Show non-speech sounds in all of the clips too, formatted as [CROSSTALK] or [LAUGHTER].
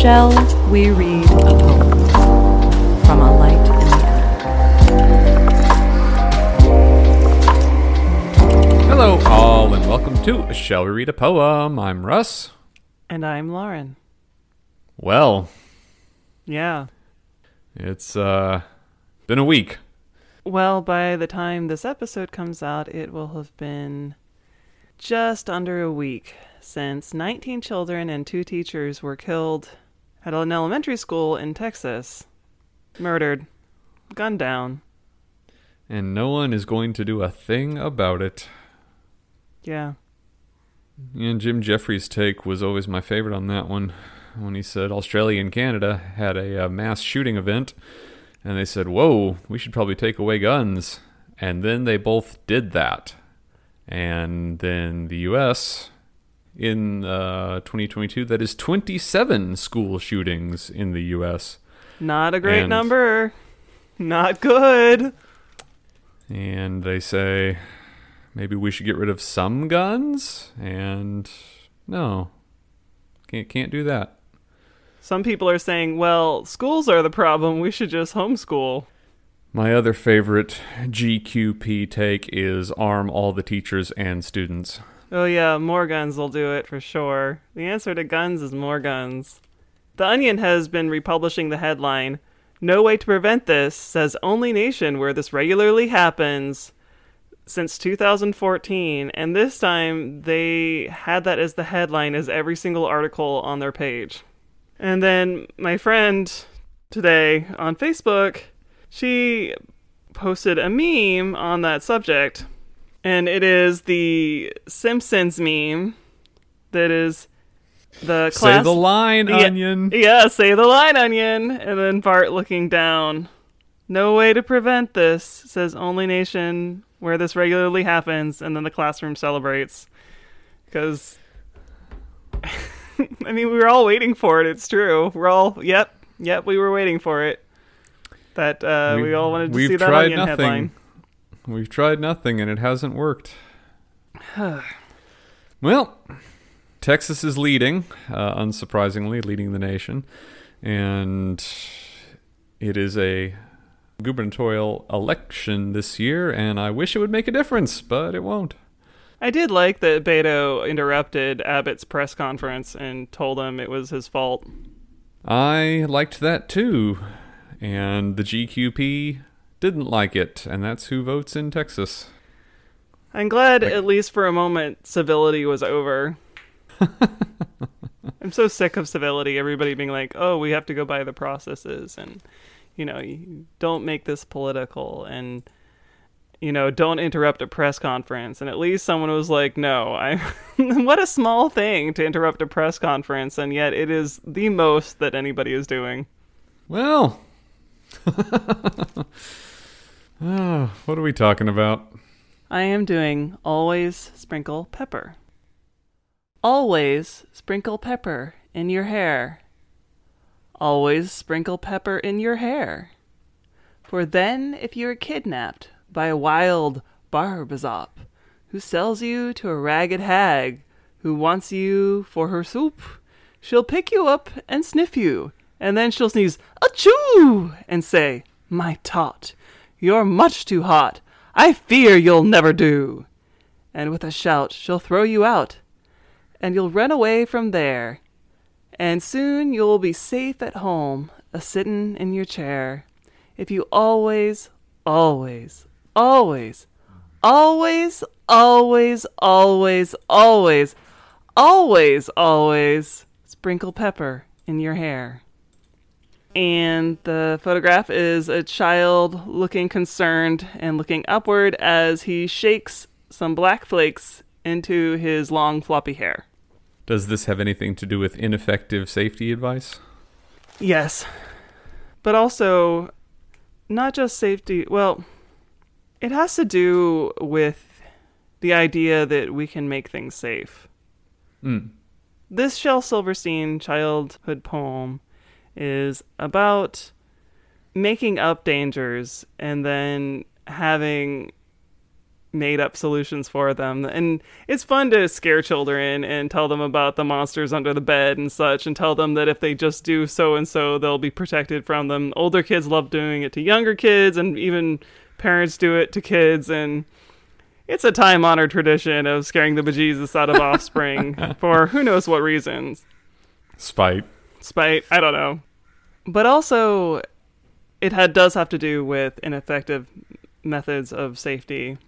Shall we read a poem from a light in the attic? Hello, all, and welcome to Shall We Read a Poem? I'm Russ. And I'm Lauren. Well, Yeah. it's uh been a week. Well, by the time this episode comes out, it will have been just under a week since 19 children and two teachers were killed at an elementary school in Texas. Murdered. Gunned down. And no one is going to do a thing about it. Yeah. And Jim Jefferies' take was always my favorite on that one when he said Australia and Canada had a, uh mass shooting event, and they said, Whoa, we should probably take away guns. And then they both did that. And then the US in uh, 2022, that is 27 school shootings in the US. Not a great And- number. Not good. and they say maybe we should get rid of some guns and no can't can't do that Some people are saying, well, schools are the problem. We should just homeschool. my other favorite gqp take is arm all the teachers and students Oh yeah, more guns will do it for sure. The answer to guns is more guns. The Onion has been republishing the headline, No way to prevent this, says only nation where this regularly happens since 2014, and this time they had that as the headline as every single article on their page. And then my friend today on Facebook, she posted a meme on that subject and it is the Simpsons meme that is the class. say the line Yeah, onion Yeah, say the line, onion. And then Bart looking down. No way to prevent this, says only nation where this regularly happens, and then the classroom celebrates. Because, [LAUGHS] I mean, we were all waiting for it, it's true. We're all, yep, yep, we were waiting for it. That uh, we, all wanted to see that onion nothing headline. We've tried nothing and it hasn't worked [SIGHS] well texas is leading uh, unsurprisingly leading the nation and it is a gubernatorial election this year and i wish it would make a difference but it won't I did like that Beto interrupted Abbott's press conference and told him it was his fault. i liked that too and the gqp didn't like it and that's who votes in texas I'm glad, at least for a moment, civility was over. [LAUGHS] I'm so sick of civility. Everybody being like, "Oh, we have to go by the processes," and you know, you don't make this political, and you know, don't interrupt a press conference. And at least someone was like, "No, I." [LAUGHS] what a small thing to interrupt a press conference, and yet it is the most that anybody is doing. Well, [LAUGHS] oh, [SIGHS] what are we talking about? I am doing always sprinkle pepper. Always sprinkle pepper in your hair. Always sprinkle pepper in your hair. For then, if you are kidnapped by a wild barbazop who sells you to a ragged hag who wants you for her soup, she'll pick you up and sniff you, and then she'll sneeze, achoo, and say, My tot, you're much too hot. I fear you'll never do. And with a shout, she'll throw you out, and you'll run away from there. And soon you'll be safe at home, a sittin' in your chair, if you always, always, always, always, always, always, always, always, always sprinkle pepper in your hair. And the photograph is a child looking concerned and looking upward as he shakes some black flakes into his long floppy hair. Does this have anything to do with ineffective safety advice? Yes. But also, not just safety. Well, it has to do with the idea that we can make things safe. Mm. This Shel Silverstein childhood poem is about making up dangers and then having made up solutions for them. And it's fun to scare children and tell them about the monsters under the bed and such, and tell them that if they just do so and so, they'll be protected from them. Older kids love doing it to younger kids, and even parents do it to kids. And it's a time honored tradition of scaring the bejesus out of [LAUGHS] offspring for who knows what reasons. Spite. Spite, I don't know. But also, it had, does have to do with ineffective methods of safety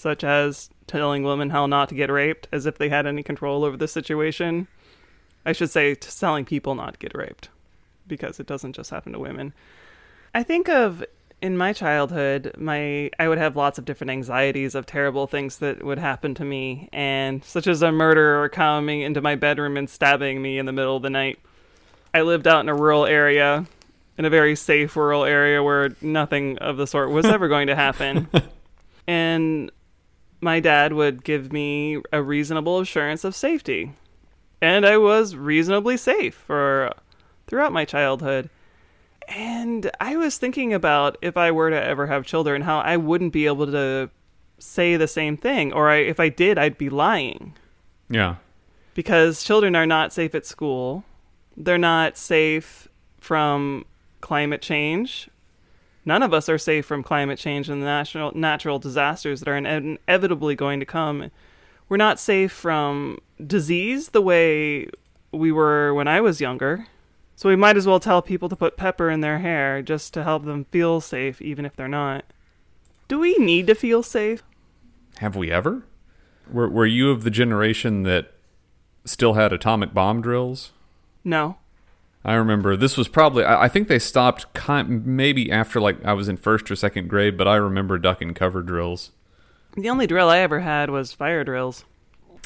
such as telling women how not to get raped as if they had any control over the situation. I should say telling people not to get raped because it doesn't just happen to women. I think of in my childhood, my I would have lots of different anxieties of terrible things that would happen to me and such as a murderer coming into my bedroom and stabbing me in the middle of the night. I lived out in a rural area, in a very safe rural area where nothing of the sort was ever going to happen. [LAUGHS] and my dad would give me a reasonable assurance of safety. And I was reasonably safe for throughout my childhood. And I was thinking about if I were to ever have children, how I wouldn't be able to say the same thing, or I, if I did, I'd be lying. Yeah. Because children are not safe at school, they're not safe from climate change none of us are safe from climate change and the natural natural disasters that are inevitably going to come. We're not safe from disease the way we were when I was younger. So we might as well tell people to put pepper in their hair just to help them feel safe even if they're not. Do we need to feel safe? Have we ever? Were were you of the generation that still had atomic bomb drills? No. I remember this was probably I, I think they stopped kind, maybe after like I was in first or second grade, but I remember duck and cover drills. The only drill I ever had was fire drills.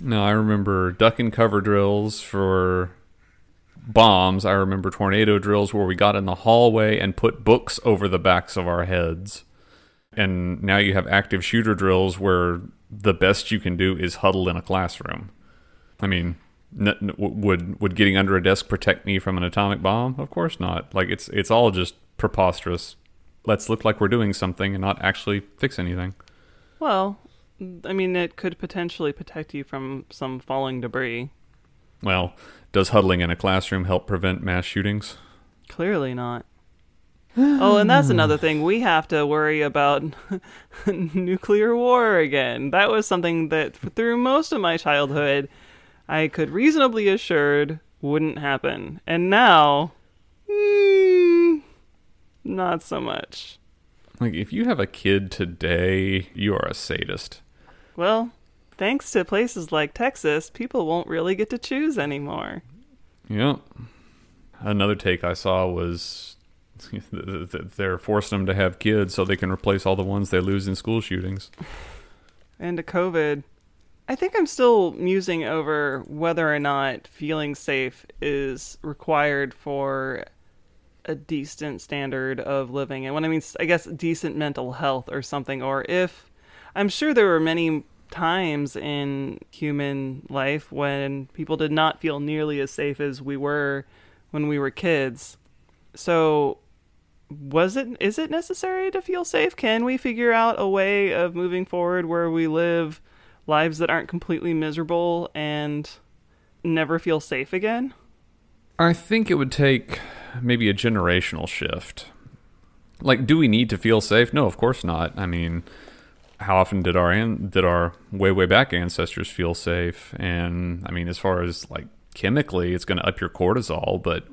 No, I remember duck and cover drills for bombs. I remember tornado drills where we got in the hallway and put books over the backs of our heads. And now you have active shooter drills where the best you can do is huddle in a classroom. I mean, N- would would getting under a desk protect me from an atomic bomb? Of course not. Like it's it's all just preposterous. Let's look like we're doing something and not actually fix anything. Well, I mean, it could potentially protect you from some falling debris. Well, does huddling in a classroom help prevent mass shootings? Clearly not. oh, and that's another thing. We have to worry about [LAUGHS] nuclear war again. That was something that through most of my childhood I could reasonably assured wouldn't happen. And now, mm, not so much. Like, if you have a kid today, you are a sadist. Well, thanks to places like Texas, people won't really get to choose anymore. Yep. Another take I saw was [LAUGHS] they're forcing them to have kids so they can replace all the ones they lose in school shootings. And to COVID. I think I'm still musing over whether or not feeling safe is required for a decent standard of living. And when I mean, I guess decent mental health or something, or if I'm sure there were many times in human life when people did not feel nearly as safe as we were when we were kids. So, was it is it necessary to feel safe? Can we figure out a way of moving forward where we live lives that aren't completely miserable and never feel safe again? I think it would take maybe a generational shift. Like, do we need to feel safe? No, of course not. I mean, how often did our an- did our way way back ancestors feel safe? And I mean, as far as like chemically, it's going to up your cortisol, but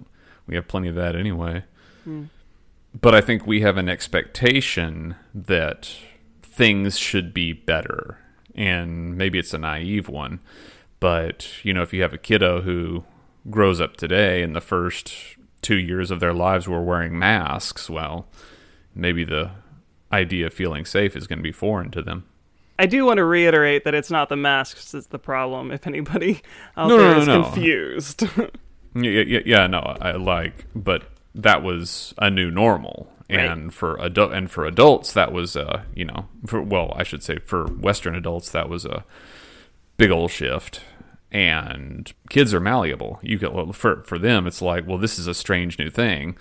we have plenty of that anyway. Mm. But I think we have an expectation that things should be better and maybe it's a naive one, but you know, if you have a kiddo who grows up today and the first two years of their lives were wearing masks, well, maybe the idea of feeling safe is going to be foreign to them. I do want to reiterate that it's not the masks that's the problem. If anybody out no, there no, no, is no. confused, [LAUGHS] yeah, yeah, yeah, no, I like, but that was a new normal, and right. for adult and for adults that was uh you know for well I should say for Western adults that was a big old shift and kids are malleable you get for for them it's like well this is a strange new thing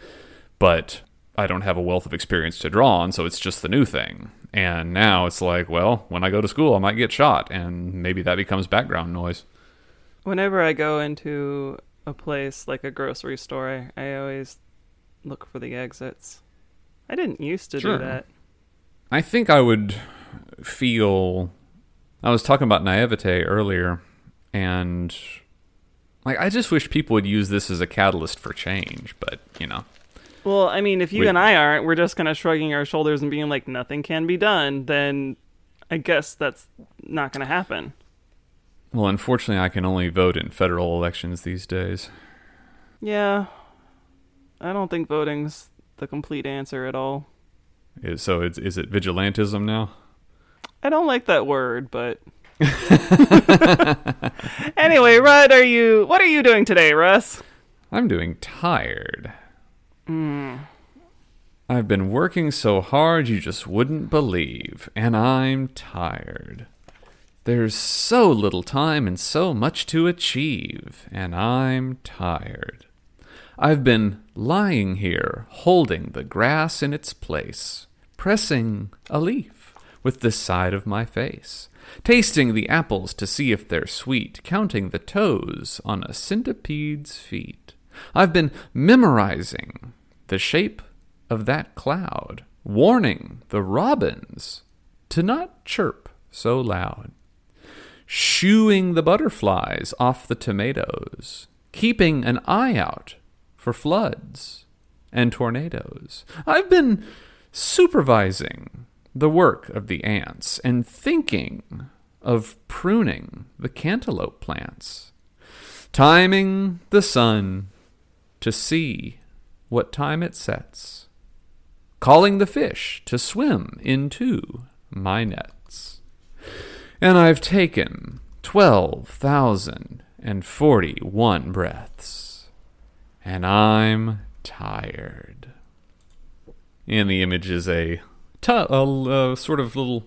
but I don't have a wealth of experience to draw on, so it's just the new thing. And now it's like, well, when I go to school, I might get shot, and maybe that becomes background noise. Whenever I go into a place like a grocery store, I always look for the exits. I didn't used to Sure. do that. I think I would feel. I was talking about naivete earlier, and like I just wish people would use this as a catalyst for change. But you know, Well, I mean, if you Wait. and I aren't, we're just kind of shrugging our shoulders and being like, nothing can be done, then I guess that's not going to happen. well, unfortunately, I can only vote in federal elections these days. Yeah. I don't think voting's the complete answer at all. So, it's, is it vigilantism now? I don't like that word, but [LAUGHS] Anyway, Rudd, are you what are you doing today, Russ? I'm doing tired. Hmm. I've been working so hard you just wouldn't believe, and I'm tired. There's so little time and so much to achieve, and I'm tired. I've been lying here, holding the grass in its place, pressing a leaf with the side of my face, tasting the apples to see if they're sweet, counting the toes on a centipede's feet. I've been memorizing the shape of that cloud, warning the robins to not chirp so loud shooing the butterflies off the tomatoes, keeping an eye out for floods and tornadoes. I've been supervising the work of the ants and thinking of pruning the cantaloupe plants, timing the sun to see what time it sets, calling the fish to swim into my nets and I've taken twelve thousand and forty one breaths, and I'm tired. And the image is a, tu- a, sort of little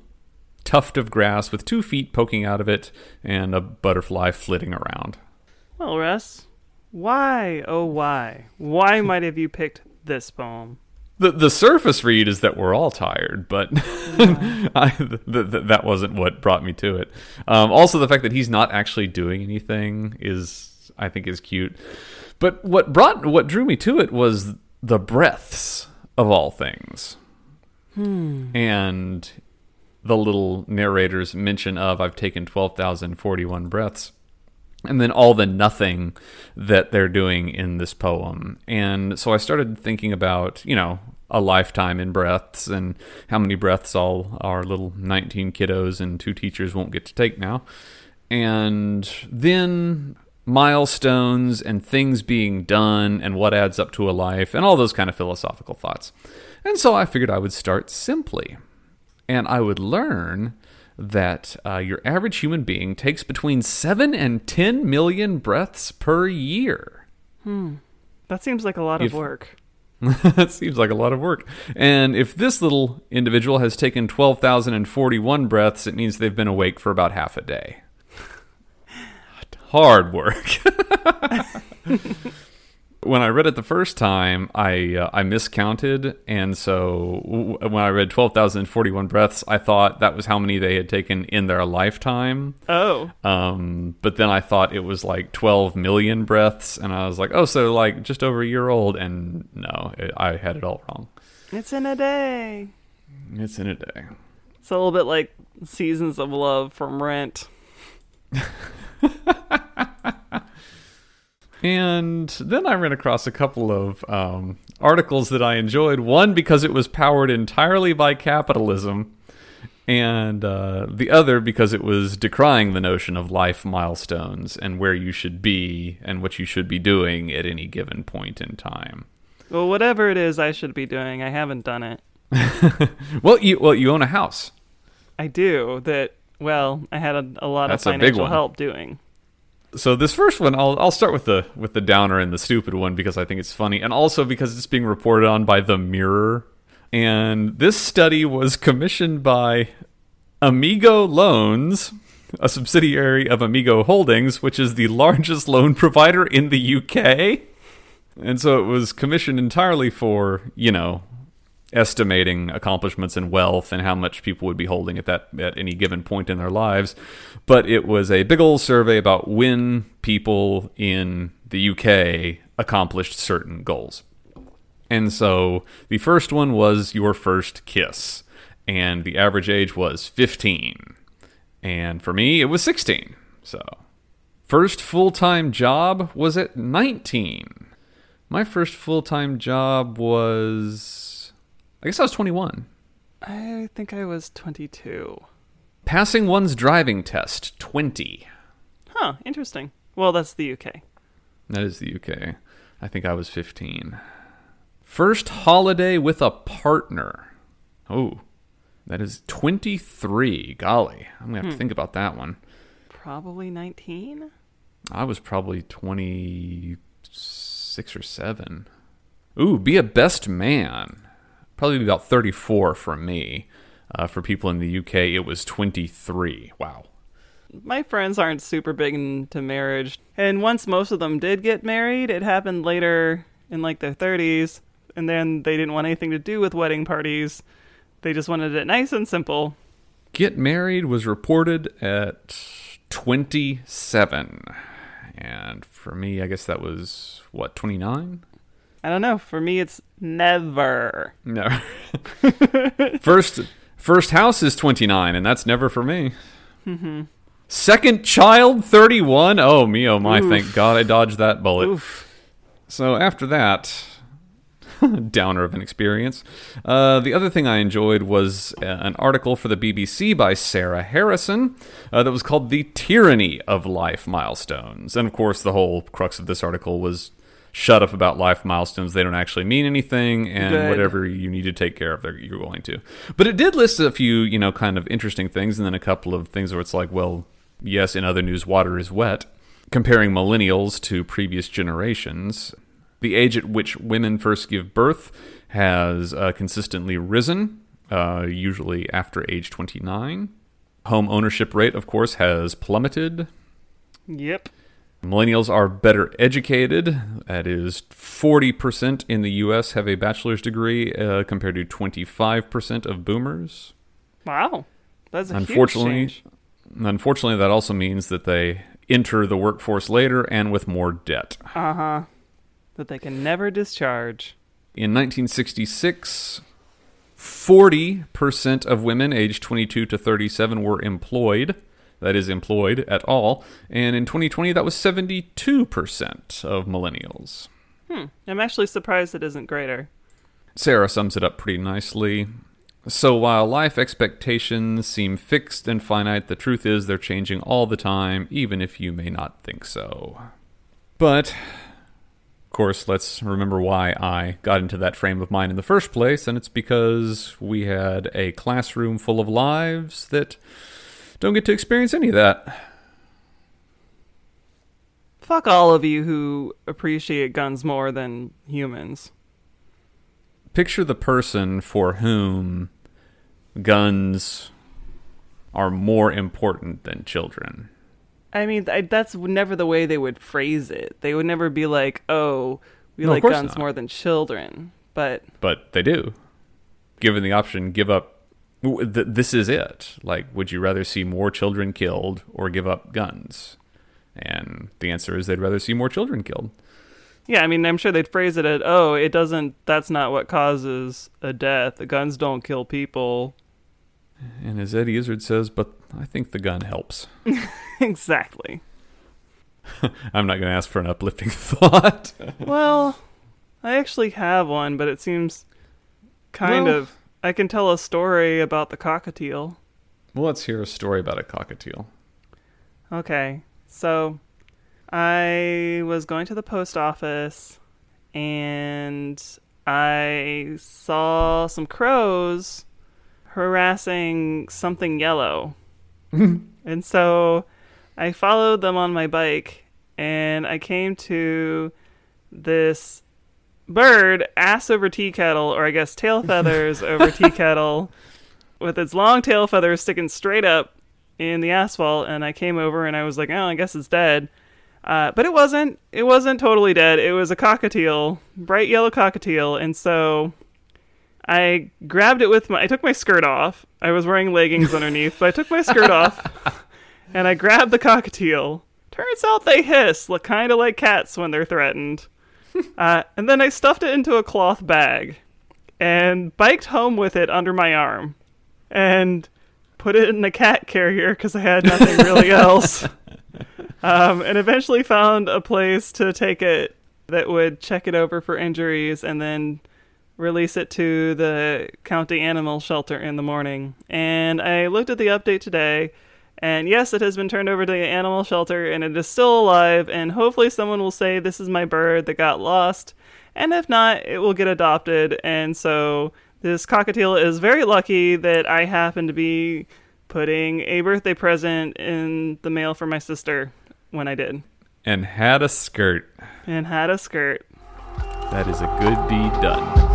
tuft of grass with two feet poking out of it and a butterfly flitting around. Well, Russ, why, oh why, why might have you picked this poem? The the surface read is that we're all tired, but [LAUGHS] I, th- th- th- that wasn't what brought me to it. Um, also, the fact that he's not actually doing anything is, I think, is cute. But what brought what drew me to it was the breaths of all things, and the little narrator's mention of I've taken twelve thousand forty one breaths and then all the nothing that they're doing in this poem. And so I started thinking about, you know, a lifetime in breaths and how many breaths all our little 19 kiddos and two teachers won't get to take now. And then milestones and things being done and what adds up to a life and all those kind of philosophical thoughts. And so I figured I would start simply and I would learn that uh, your average human being takes between 7 and 10 million breaths per year. Hmm. That seems like a lot of work. [LAUGHS] that seems like a lot of work. And if this little individual has taken 12,041 breaths, it means they've been awake for about half a day. [LAUGHS] Hard work. [LAUGHS] when I read it the first time, I uh, I miscounted, and so w- when I read 12,041 breaths, I thought that was how many they had taken in their lifetime. Oh, Um, but then I thought it was like 12 million breaths, and I was like, oh, so like just over a year old. And no, it, I had it all wrong. it's in a day. It's in a day. It's a little bit like Seasons of Love from Rent. [LAUGHS] And then I ran across a couple of um, articles that I enjoyed. One because it was powered entirely by capitalism, and uh, the other because it was decrying the notion of life milestones and where you should be and what you should be doing at any given point in time. Well, whatever it is I should be doing, I haven't done it. [LAUGHS] Well, you well you own a house. I do that. Well, I had a, a lot That's of a big financial one. help doing. So this first one, I'll I'll start with the with the downer and the stupid one because I think it's funny, and also because it's being reported on by the Mirror. And this study was commissioned by Amigo Loans, a subsidiary of Amigo Holdings, which is the largest loan provider in the UK. And so it was commissioned entirely for you know estimating accomplishments and wealth and how much people would be holding at that at any given point in their lives. But it was a big old survey about when people in the UK accomplished certain goals. And so the first one was your first kiss, and the average age was 15. And for me, it was 16. So, first full time job was at 19. My first full time job was, I guess I was 21. I think I was 22. Passing one's driving test, 20. Huh, interesting. Well, that's the UK. That is the UK. I think I was 15. First holiday with a partner. Oh, that is 23. Golly, I'm going to have to hmm. think about that one. Probably 19? I was probably 26 or 7. Ooh, be a best man. Probably about 34 for me. Uh, for people in the UK, it was 23. Wow. My friends aren't super big into marriage. And once most of them did get married, it happened later in like their 30s. And then they didn't want anything to do with wedding parties. They just wanted it nice and simple. Get married was reported at 27. And for me, I guess that was, what, 29? I don't know. For me, it's never. No. [LAUGHS] first first house is 29 and that's never for me. Second child 31. Oh me oh my, thank God I dodged that bullet. Oof. So after that [LAUGHS] downer of an experience. Uh, the other thing I enjoyed was uh, an article for the BBC by Sarah Harrison uh, that was called "The Tyranny of Life Milestones," and of course, the whole crux of this article was shut up about life milestones. They don't actually mean anything, and Good. whatever you need to take care of, you're going to. But it did list a few, you know, kind of interesting things, and then a couple of things where it's like, well, yes, in other news, water is wet. Comparing millennials to previous generations, the age at which women first give birth has uh, consistently risen, uh, usually after age 29. Home ownership rate, of course, has plummeted. Yep. Millennials are better educated. That is, 40% in the US have a bachelor's degree uh, compared to 25% of boomers. Wow. That's a Unfortunately, huge change. unfortunately, that also means that they enter the workforce later and with more debt. Uh huh. That they can never discharge. In 1966, 40% of women aged 22 to 37 were employed. That is, employed at all. And in 2020, that was 72% of millennials. Hmm. I'm actually surprised it isn't greater. Sarah sums it up pretty nicely. So while life expectations seem fixed and finite, the truth is they're changing all the time, even if you may not think so. But, of course, let's remember why I got into that frame of mind in the first place, and it's because we had a classroom full of lives that don't get to experience any of that. Fuck all of you who appreciate guns more than humans. picture the person for whom guns are more important than children. I mean, I, that's never the way they would phrase it. They would never be like, "Oh, we No, like guns not. more than children." But But they do. Given the option, give up. This is it. Like, would you rather see more children killed or give up guns? And the answer is they'd rather see more children killed. yeah, I mean, I'm sure they'd phrase it at, "Oh, it doesn't. That's not what causes a death. The guns don't kill people." And as Eddie Izzard says, but I think the gun helps. [LAUGHS] exactly. [LAUGHS] I'm not going to ask for an uplifting [LAUGHS] thought. Well, I actually have one, but it seems kind Well- of. I can tell a story about the cockatiel. well, let's hear a story about a cockatiel. Okay, so I was going to the post office and I saw some crows harassing something yellow. [LAUGHS] and so I followed them on my bike and I came to this bird ass over tea kettle, or I guess tail [LAUGHS] feathers over tea kettle, with its long tail feathers sticking straight up in the asphalt. And I came over and I was like, oh, I guess it's dead. Uh, but it wasn't. It wasn't totally dead. It was a cockatiel, bright yellow cockatiel. And so I grabbed it with my. I took my skirt off. I was wearing leggings [LAUGHS] underneath, but I took my skirt off, and I grabbed the cockatiel. Turns out they hiss, look kind of like cats when they're threatened. [LAUGHS] uh, and then I stuffed it into a cloth bag, and biked home with it under my arm, and put it in a cat carrier because I had nothing really [LAUGHS] else. Um, and eventually found a place to take it that would check it over for injuries and then release it to the county animal shelter in the morning. And I looked at the update today, and yes, it has been turned over to the animal shelter and it is still alive. And hopefully, someone will say, This is my bird that got lost. And if not, it will get adopted. And so, this cockatiel is very lucky that I happen to be putting a birthday present in the mail for my sister when I did And had a skirt. and had a skirt. That is a good deed done.